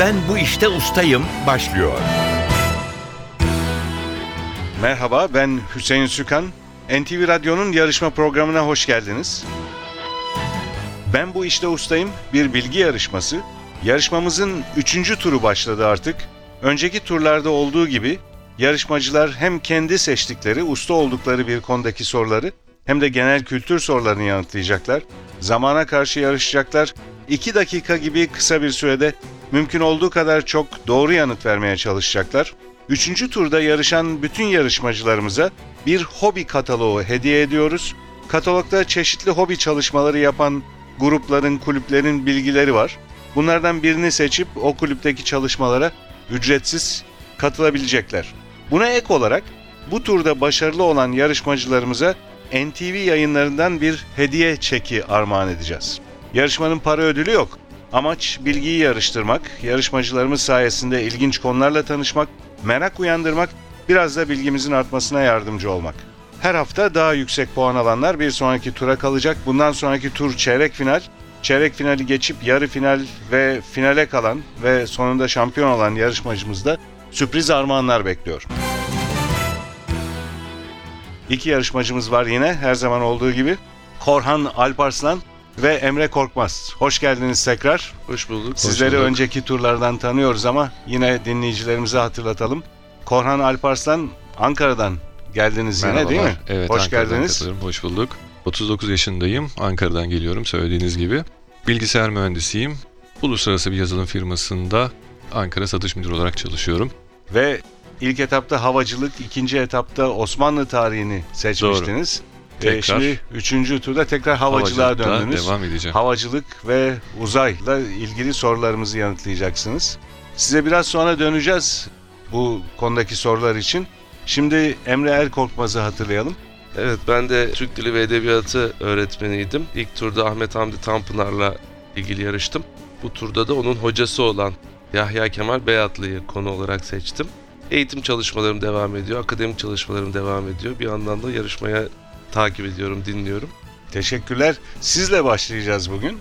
Ben bu işte ustayım başlıyor. Merhaba ben Hüseyin Sükan. NTV Radyo'nun yarışma programına hoş geldiniz. Ben bu işte ustayım bir bilgi yarışması. Yarışmamızın üçüncü turu başladı artık. Önceki turlarda olduğu gibi yarışmacılar hem kendi seçtikleri, usta oldukları bir konudaki soruları hem de genel kültür sorularını yanıtlayacaklar. Zamana karşı yarışacaklar. 2 dakika gibi kısa bir sürede mümkün olduğu kadar çok doğru yanıt vermeye çalışacaklar. Üçüncü turda yarışan bütün yarışmacılarımıza bir hobi kataloğu hediye ediyoruz. Katalogda çeşitli hobi çalışmaları yapan grupların, kulüplerin bilgileri var. Bunlardan birini seçip o kulüpteki çalışmalara ücretsiz katılabilecekler. Buna ek olarak bu turda başarılı olan yarışmacılarımıza NTV yayınlarından bir hediye çeki armağan edeceğiz. Yarışmanın para ödülü yok. Amaç bilgiyi yarıştırmak, yarışmacılarımız sayesinde ilginç konularla tanışmak, merak uyandırmak, biraz da bilgimizin artmasına yardımcı olmak. Her hafta daha yüksek puan alanlar bir sonraki tura kalacak. Bundan sonraki tur çeyrek final. Çeyrek finali geçip yarı final ve finale kalan ve sonunda şampiyon olan yarışmacımız da sürpriz armağanlar bekliyor. İki yarışmacımız var yine her zaman olduğu gibi. Korhan Alparslan ve Emre Korkmaz. Hoş geldiniz tekrar. Hoş bulduk. Sizleri Hoş bulduk. önceki turlardan tanıyoruz ama yine dinleyicilerimize hatırlatalım. Korhan Alparslan Ankara'dan geldiniz yine Merhabalar. değil mi? Evet, Hoş Ankara'dan geldiniz. katılıyorum. Hoş bulduk. 39 yaşındayım. Ankara'dan geliyorum söylediğiniz gibi. Bilgisayar mühendisiyim. Uluslararası bir yazılım firmasında Ankara satış müdürü olarak çalışıyorum. Ve ilk etapta havacılık, ikinci etapta Osmanlı tarihini seçmiştiniz. Ee, Tekrar. şimdi üçüncü turda tekrar havacılığa döndünüz. devam edeceğim. Havacılık ve uzayla ilgili sorularımızı yanıtlayacaksınız. Size biraz sonra döneceğiz bu konudaki sorular için. Şimdi Emre Erkorkmaz'ı hatırlayalım. Evet ben de Türk Dili ve Edebiyatı öğretmeniydim. İlk turda Ahmet Hamdi Tanpınar'la ilgili yarıştım. Bu turda da onun hocası olan Yahya Kemal Beyatlı'yı konu olarak seçtim. Eğitim çalışmalarım devam ediyor, akademik çalışmalarım devam ediyor. Bir yandan da yarışmaya takip ediyorum, dinliyorum. Teşekkürler. Sizle başlayacağız bugün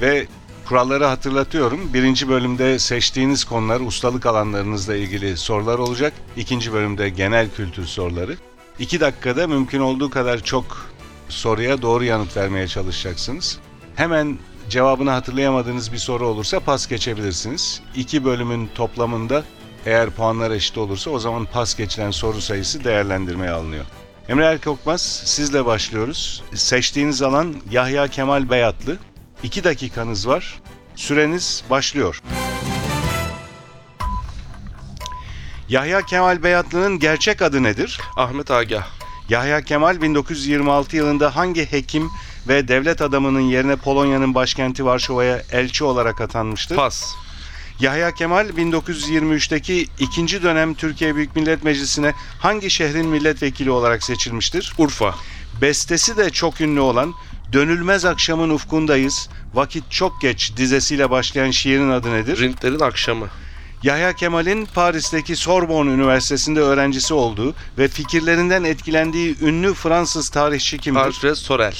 ve kuralları hatırlatıyorum. Birinci bölümde seçtiğiniz konular ustalık alanlarınızla ilgili sorular olacak. İkinci bölümde genel kültür soruları. İki dakikada mümkün olduğu kadar çok soruya doğru yanıt vermeye çalışacaksınız. Hemen cevabını hatırlayamadığınız bir soru olursa pas geçebilirsiniz. İki bölümün toplamında eğer puanlar eşit olursa o zaman pas geçilen soru sayısı değerlendirmeye alınıyor. Emre Erkokmaz sizle başlıyoruz. Seçtiğiniz alan Yahya Kemal Beyatlı. İki dakikanız var. Süreniz başlıyor. Yahya Kemal Beyatlı'nın gerçek adı nedir? Ahmet Agah, Yahya Kemal 1926 yılında hangi hekim ve devlet adamının yerine Polonya'nın başkenti Varşova'ya elçi olarak atanmıştır? Pas, Yahya Kemal 1923'teki ikinci dönem Türkiye Büyük Millet Meclisi'ne hangi şehrin milletvekili olarak seçilmiştir? Urfa, Bestesi de çok ünlü olan Dönülmez Akşamın Ufkundayız, Vakit Çok Geç dizesiyle başlayan şiirin adı nedir? Rintlerin Akşamı, Yahya Kemal'in Paris'teki Sorbonne Üniversitesi'nde öğrencisi olduğu ve fikirlerinden etkilendiği ünlü Fransız tarihçi kimdir? Alfred Sorel,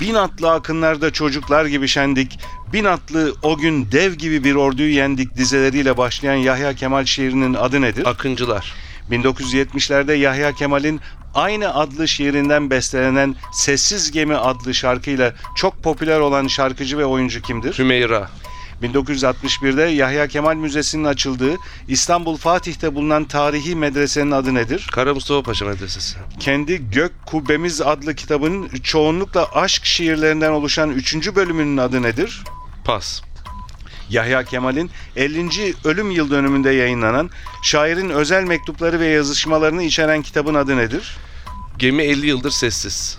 Bin atlı akınlarda çocuklar gibi şendik, bin atlı o gün dev gibi bir orduyu yendik dizeleriyle başlayan Yahya Kemal şiirinin adı nedir? Akıncılar, 1970'lerde Yahya Kemal'in aynı adlı şiirinden bestelenen Sessiz Gemi adlı şarkıyla çok popüler olan şarkıcı ve oyuncu kimdir? Hümeyra, 1961'de Yahya Kemal Müzesi'nin açıldığı İstanbul Fatih'te bulunan tarihi medresenin adı nedir? Kara Mustafa Paşa Medresesi, Kendi Gök Kubbemiz adlı kitabın çoğunlukla aşk şiirlerinden oluşan 3. bölümünün adı nedir? Pas, Yahya Kemal'in 50. ölüm yıl dönümünde yayınlanan şairin özel mektupları ve yazışmalarını içeren kitabın adı nedir? Gemi 50 yıldır sessiz,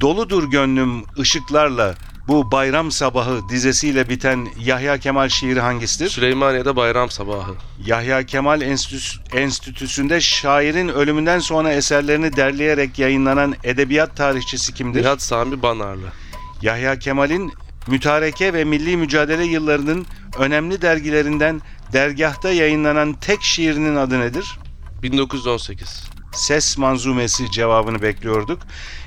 Doludur gönlüm ışıklarla bu bayram sabahı dizesiyle biten Yahya Kemal şiiri hangisidir? Süleymaniye'de bayram sabahı, Yahya Kemal Enstitüs- Enstitüsü'nde şairin ölümünden sonra eserlerini derleyerek yayınlanan edebiyat tarihçisi kimdir? Nihat Sami Banarlı, Yahya Kemal'in mütareke ve milli mücadele yıllarının önemli dergilerinden dergahta yayınlanan tek şiirinin adı nedir? 1918, ses manzumesi cevabını bekliyorduk.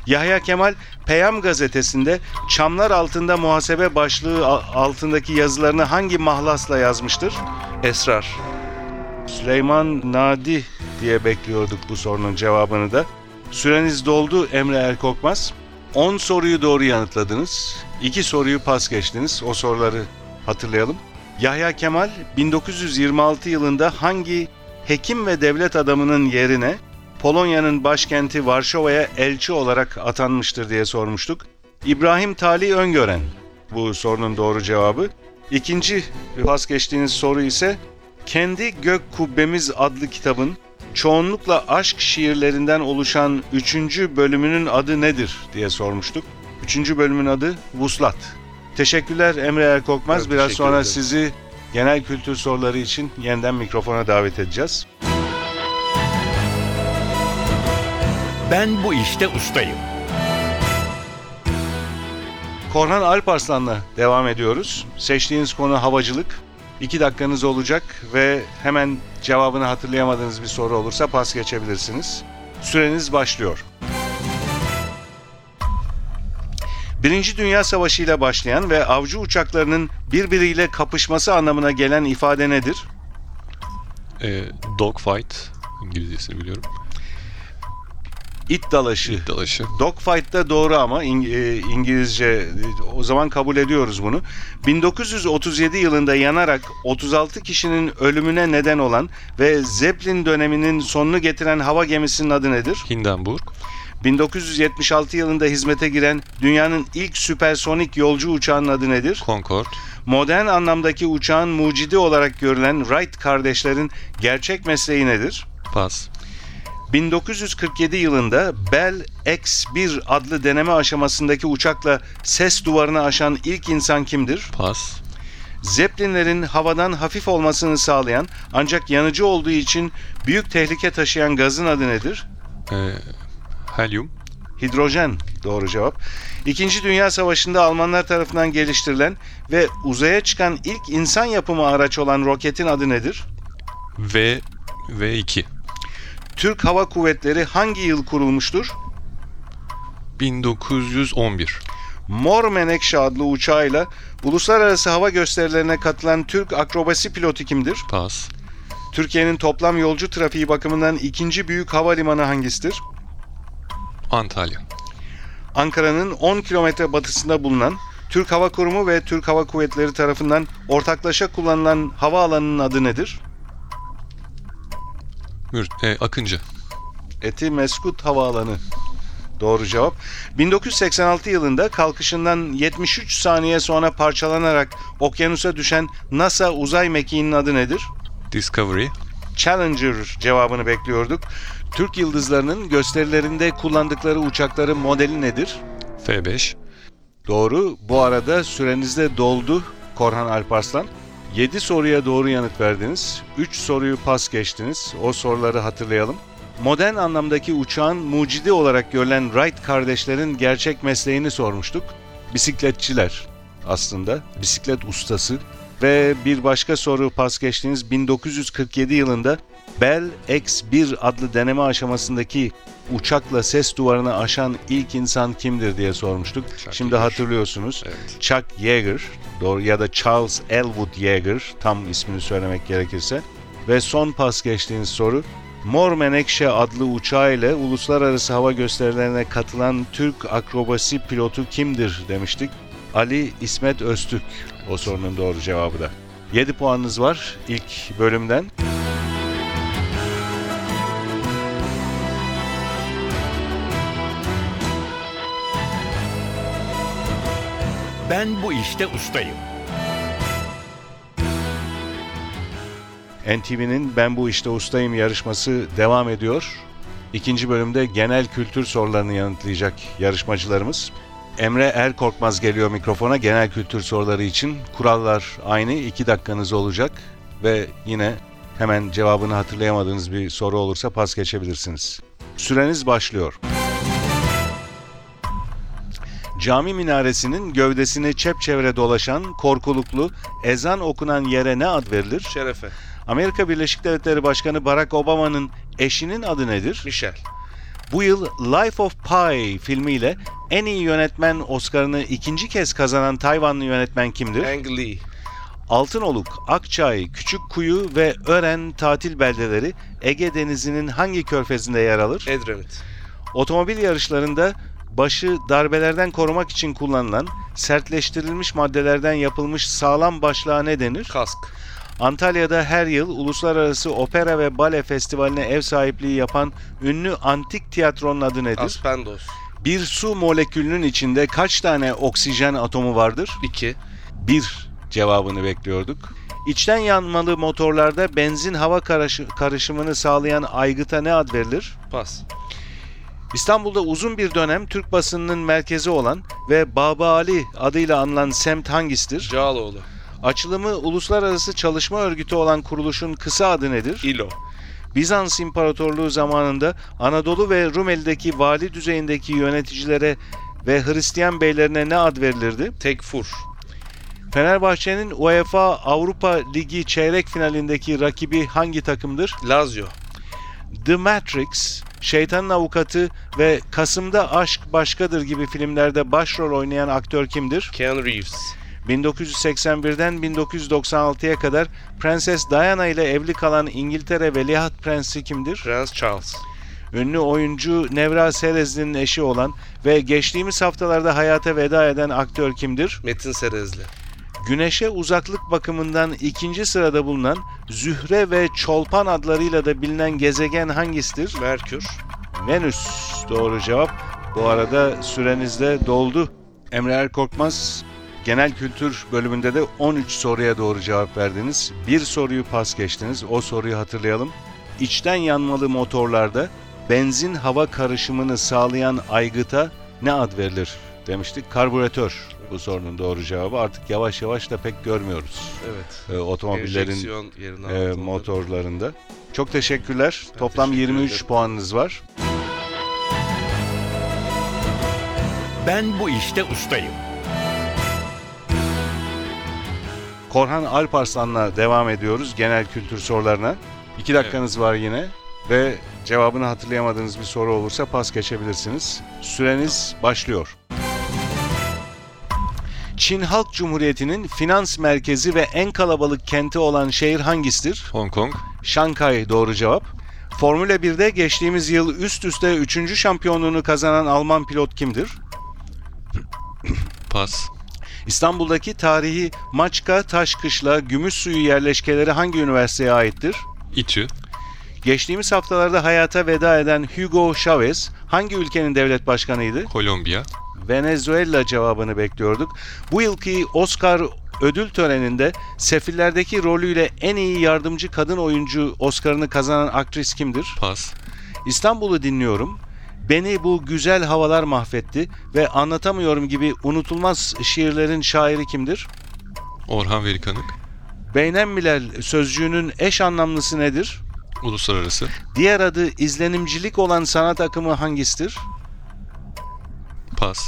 Yahya Kemal Peyam gazetesinde Çamlar altında muhasebe başlığı altındaki yazılarını hangi mahlasla yazmıştır? Esrar. Süleyman Nadi diye bekliyorduk bu sorunun cevabını da. Süreniz doldu Emre Erkokmaz. 10 soruyu doğru yanıtladınız. 2 soruyu pas geçtiniz. O soruları hatırlayalım. Yahya Kemal 1926 yılında hangi hekim ve devlet adamının yerine Polonya'nın başkenti Varşova'ya elçi olarak atanmıştır diye sormuştuk. İbrahim Tali Öngören bu sorunun doğru cevabı. İkinci pas geçtiğiniz soru ise kendi Gök Kubbemiz adlı kitabın çoğunlukla aşk şiirlerinden oluşan üçüncü bölümünün adı nedir diye sormuştuk. Üçüncü bölümün adı Vuslat. Teşekkürler Emre Erkokmaz. Ben Biraz sonra ederim. sizi genel kültür soruları için yeniden mikrofona davet edeceğiz. Ben bu işte ustayım. Korhan Alparslan'la devam ediyoruz. Seçtiğiniz konu havacılık. İki dakikanız olacak ve hemen cevabını hatırlayamadığınız bir soru olursa pas geçebilirsiniz. Süreniz başlıyor. Birinci Dünya Savaşı ile başlayan ve avcı uçaklarının birbiriyle kapışması anlamına gelen ifade nedir? E, dogfight. İngilizcesini biliyorum. İt dalaşı. İt dalaşı. Dogfight da doğru ama İng- e, İngilizce o zaman kabul ediyoruz bunu. 1937 yılında yanarak 36 kişinin ölümüne neden olan ve Zeppelin döneminin sonunu getiren hava gemisinin adı nedir? Hindenburg. 1976 yılında hizmete giren dünyanın ilk süpersonik yolcu uçağının adı nedir? Concorde. Modern anlamdaki uçağın mucidi olarak görülen Wright kardeşlerin gerçek mesleği nedir? Pas. 1947 yılında Bell X-1 adlı deneme aşamasındaki uçakla ses duvarını aşan ilk insan kimdir? Pas. Zeppelinlerin havadan hafif olmasını sağlayan ancak yanıcı olduğu için büyük tehlike taşıyan gazın adı nedir? E, helyum. Hidrojen doğru cevap. İkinci Dünya Savaşı'nda Almanlar tarafından geliştirilen ve uzaya çıkan ilk insan yapımı araç olan roketin adı nedir? V V2. Türk Hava Kuvvetleri hangi yıl kurulmuştur? 1911. Mor Menekşe adlı uçağıyla uluslararası hava gösterilerine katılan Türk akrobasi pilotu kimdir? Pas. Türkiye'nin toplam yolcu trafiği bakımından ikinci büyük havalimanı hangisidir? Antalya. Ankara'nın 10 kilometre batısında bulunan Türk Hava Kurumu ve Türk Hava Kuvvetleri tarafından ortaklaşa kullanılan havaalanının adı nedir? Mür e, Akıncı. Eti Meskut Havaalanı. Doğru cevap. 1986 yılında kalkışından 73 saniye sonra parçalanarak okyanusa düşen NASA uzay mekiğinin adı nedir? Discovery. Challenger cevabını bekliyorduk. Türk yıldızlarının gösterilerinde kullandıkları uçakların modeli nedir? F5. Doğru. Bu arada süreniz de doldu Korhan Alparslan. 7 soruya doğru yanıt verdiniz. 3 soruyu pas geçtiniz. O soruları hatırlayalım. Modern anlamdaki uçağın mucidi olarak görülen Wright kardeşlerin gerçek mesleğini sormuştuk. Bisikletçiler aslında. Bisiklet ustası. Ve bir başka soru pas geçtiğiniz 1947 yılında Bell X-1 adlı deneme aşamasındaki uçakla ses duvarını aşan ilk insan kimdir diye sormuştuk. Chuck Şimdi Yeager. hatırlıyorsunuz. Evet. Chuck Yeager doğru ya da Charles Elwood Yeager tam ismini söylemek gerekirse. Ve son pas geçtiğiniz soru Mor Menekşe adlı uçağıyla uluslararası hava gösterilerine katılan Türk akrobasi pilotu kimdir demiştik. Ali İsmet Öztürk o sorunun doğru cevabı da. 7 puanınız var ilk bölümden. Ben bu işte ustayım. NTV'nin Ben Bu İşte Ustayım yarışması devam ediyor. İkinci bölümde genel kültür sorularını yanıtlayacak yarışmacılarımız. Emre Erkorkmaz geliyor mikrofona genel kültür soruları için. Kurallar aynı, iki dakikanız olacak ve yine hemen cevabını hatırlayamadığınız bir soru olursa pas geçebilirsiniz. Süreniz başlıyor. Cami minaresinin gövdesini çepçevre dolaşan korkuluklu ezan okunan yere ne ad verilir? Şerefe. Amerika Birleşik Devletleri Başkanı Barack Obama'nın eşinin adı nedir? Michel. Bu yıl Life of Pi filmiyle en iyi yönetmen Oscar'ını ikinci kez kazanan Tayvanlı yönetmen kimdir? Ang Lee. Altınoluk, Akçay, Küçükkuyu ve Ören tatil beldeleri Ege Denizi'nin hangi körfezinde yer alır? Edremit. Otomobil yarışlarında başı darbelerden korumak için kullanılan sertleştirilmiş maddelerden yapılmış sağlam başlığa ne denir? Kask. Antalya'da her yıl Uluslararası Opera ve Bale Festivali'ne ev sahipliği yapan ünlü antik tiyatronun adı nedir? Aspendos. Bir su molekülünün içinde kaç tane oksijen atomu vardır? 2. Bir cevabını bekliyorduk. İçten yanmalı motorlarda benzin hava karışı- karışımını sağlayan aygıta ne ad verilir? Pas. İstanbul'da uzun bir dönem Türk basınının merkezi olan ve Baba Ali adıyla anılan semt hangisidir? Cağaloğlu. Açılımı Uluslararası Çalışma Örgütü olan kuruluşun kısa adı nedir? İlo. Bizans İmparatorluğu zamanında Anadolu ve Rumeli'deki vali düzeyindeki yöneticilere ve Hristiyan beylerine ne ad verilirdi? Tekfur. Fenerbahçe'nin UEFA Avrupa Ligi çeyrek finalindeki rakibi hangi takımdır? Lazio. The Matrix, Şeytanın Avukatı ve Kasım'da Aşk Başkadır gibi filmlerde başrol oynayan aktör kimdir? Keanu Reeves. 1981'den 1996'ya kadar Prenses Diana ile evli kalan İngiltere Veliaht Prensi kimdir? Prens Charles. Ünlü oyuncu Nevra Serezli'nin eşi olan ve geçtiğimiz haftalarda hayata veda eden aktör kimdir? Metin Serezli. Güneşe uzaklık bakımından ikinci sırada bulunan Zühre ve Çolpan adlarıyla da bilinen gezegen hangisidir? Merkür. Venüs doğru cevap. Bu arada süreniz de doldu. Emre Erkorkmaz genel kültür bölümünde de 13 soruya doğru cevap verdiniz. Bir soruyu pas geçtiniz. O soruyu hatırlayalım. İçten yanmalı motorlarda benzin hava karışımını sağlayan aygıta ne ad verilir demiştik. Karbüratör bu sorunun doğru cevabı. Artık yavaş yavaş da pek görmüyoruz Evet. e, otomobillerin e, motorlarında. Çok teşekkürler. Ben Toplam teşekkür 23 ederim. puanınız var. Ben bu işte ustayım. Korhan Alparslan'la devam ediyoruz genel kültür sorularına. İki dakikanız var yine ve cevabını hatırlayamadığınız bir soru olursa pas geçebilirsiniz. Süreniz başlıyor. Çin Halk Cumhuriyeti'nin finans merkezi ve en kalabalık kenti olan şehir hangisidir? Hong Kong. Şankay doğru cevap. Formula 1'de geçtiğimiz yıl üst üste 3. şampiyonluğunu kazanan Alman pilot kimdir? Pas. İstanbul'daki tarihi Maçka, Taşkışla, Gümüşsuyu yerleşkeleri hangi üniversiteye aittir? İTÜ. Geçtiğimiz haftalarda hayata veda eden Hugo Chavez hangi ülkenin devlet başkanıydı? Kolombiya. Venezuela cevabını bekliyorduk. Bu yılki Oscar ödül töreninde Sefillerdeki rolüyle en iyi yardımcı kadın oyuncu Oscar'ını kazanan aktris kimdir? Pas. İstanbul'u dinliyorum. Beni bu güzel havalar mahvetti ve anlatamıyorum gibi unutulmaz şiirlerin şairi kimdir? Orhan Velikanık. Beynemmilel sözcüğünün eş anlamlısı nedir? Uluslararası. Diğer adı izlenimcilik olan sanat akımı hangisidir? Pas.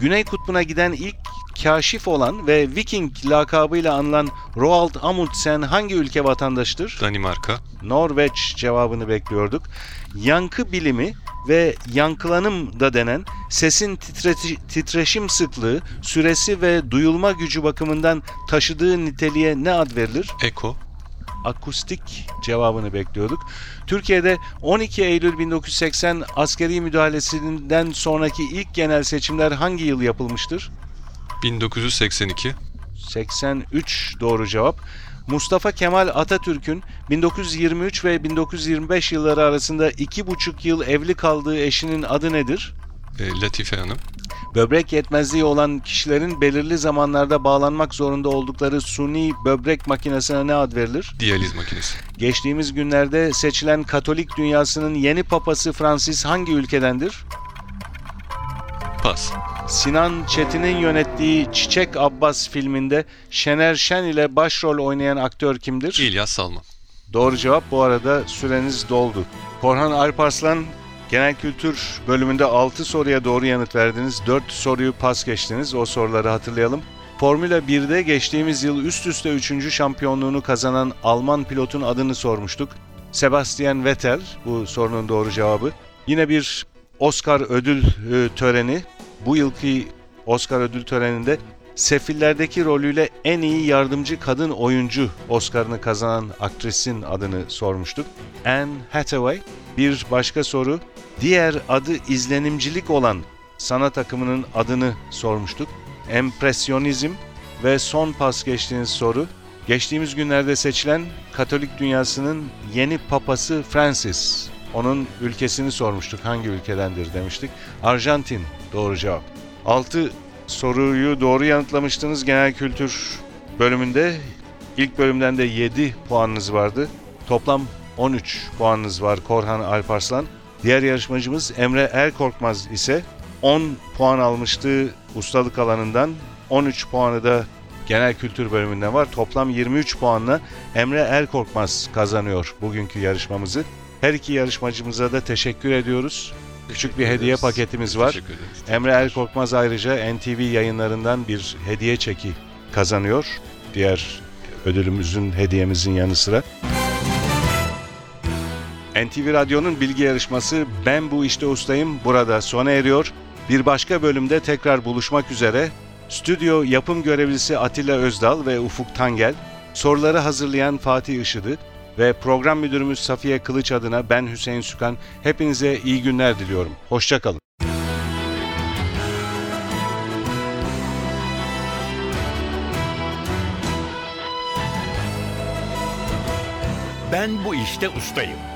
Güney kutbuna giden ilk kaşif olan ve Viking lakabıyla anılan Roald Amundsen hangi ülke vatandaşıdır? Danimarka. Norveç cevabını bekliyorduk. Yankı bilimi ve yankılanım da denen sesin titreti- titreşim sıklığı, süresi ve duyulma gücü bakımından taşıdığı niteliğe ne ad verilir? Eko. Akustik cevabını bekliyorduk. Türkiye'de 12 Eylül 1980 askeri müdahalesinden sonraki ilk genel seçimler hangi yıl yapılmıştır? 1982. 83 doğru cevap. Mustafa Kemal Atatürk'ün 1923 ve 1925 yılları arasında iki buçuk yıl evli kaldığı eşinin adı nedir? E, Latife Hanım. Böbrek yetmezliği olan kişilerin belirli zamanlarda bağlanmak zorunda oldukları suni böbrek makinesine ne ad verilir? Diyaliz makinesi. Geçtiğimiz günlerde seçilen Katolik dünyasının yeni papası Francis hangi ülkedendir? Pas. Sinan Çetin'in yönettiği Çiçek Abbas filminde Şener Şen ile başrol oynayan aktör kimdir? İlyas Salman. Doğru cevap bu arada süreniz doldu. Korhan Alparslan Genel Kültür bölümünde 6 soruya doğru yanıt verdiniz. 4 soruyu pas geçtiniz. O soruları hatırlayalım. Formula 1'de geçtiğimiz yıl üst üste 3. şampiyonluğunu kazanan Alman pilotun adını sormuştuk. Sebastian Vettel bu sorunun doğru cevabı. Yine bir Oscar ödül e, töreni. Bu yılki Oscar ödül töreninde Sefillerdeki rolüyle en iyi yardımcı kadın oyuncu Oscar'ını kazanan aktrisin adını sormuştuk. Anne Hathaway. Bir başka soru. Diğer adı izlenimcilik olan sanat akımının adını sormuştuk. Empresyonizm ve son pas geçtiğiniz soru. Geçtiğimiz günlerde seçilen Katolik dünyasının yeni papası Francis. Onun ülkesini sormuştuk. Hangi ülkedendir demiştik. Arjantin doğru cevap. 6 soruyu doğru yanıtlamıştınız genel kültür bölümünde. İlk bölümden de 7 puanınız vardı. Toplam 13 puanınız var Korhan Alparslan. Diğer yarışmacımız Emre Erkorkmaz ise 10 puan almıştı ustalık alanından. 13 puanı da genel kültür bölümünden var. Toplam 23 puanla Emre Erkorkmaz kazanıyor bugünkü yarışmamızı. Her iki yarışmacımıza da teşekkür ediyoruz. Küçük bir hediye ederiz. paketimiz var. Teşekkür ederiz. Emre Erkorkmaz ayrıca NTV yayınlarından bir hediye çeki kazanıyor. Diğer ödülümüzün, hediyemizin yanı sıra. NTV Radyo'nun bilgi yarışması Ben Bu İşte Ustayım burada sona eriyor. Bir başka bölümde tekrar buluşmak üzere. Stüdyo yapım görevlisi Atilla Özdal ve Ufuk Tangel, soruları hazırlayan Fatih Işıdı ve program müdürümüz Safiye Kılıç adına ben Hüseyin Sükan hepinize iyi günler diliyorum. Hoşçakalın. Ben bu işte ustayım.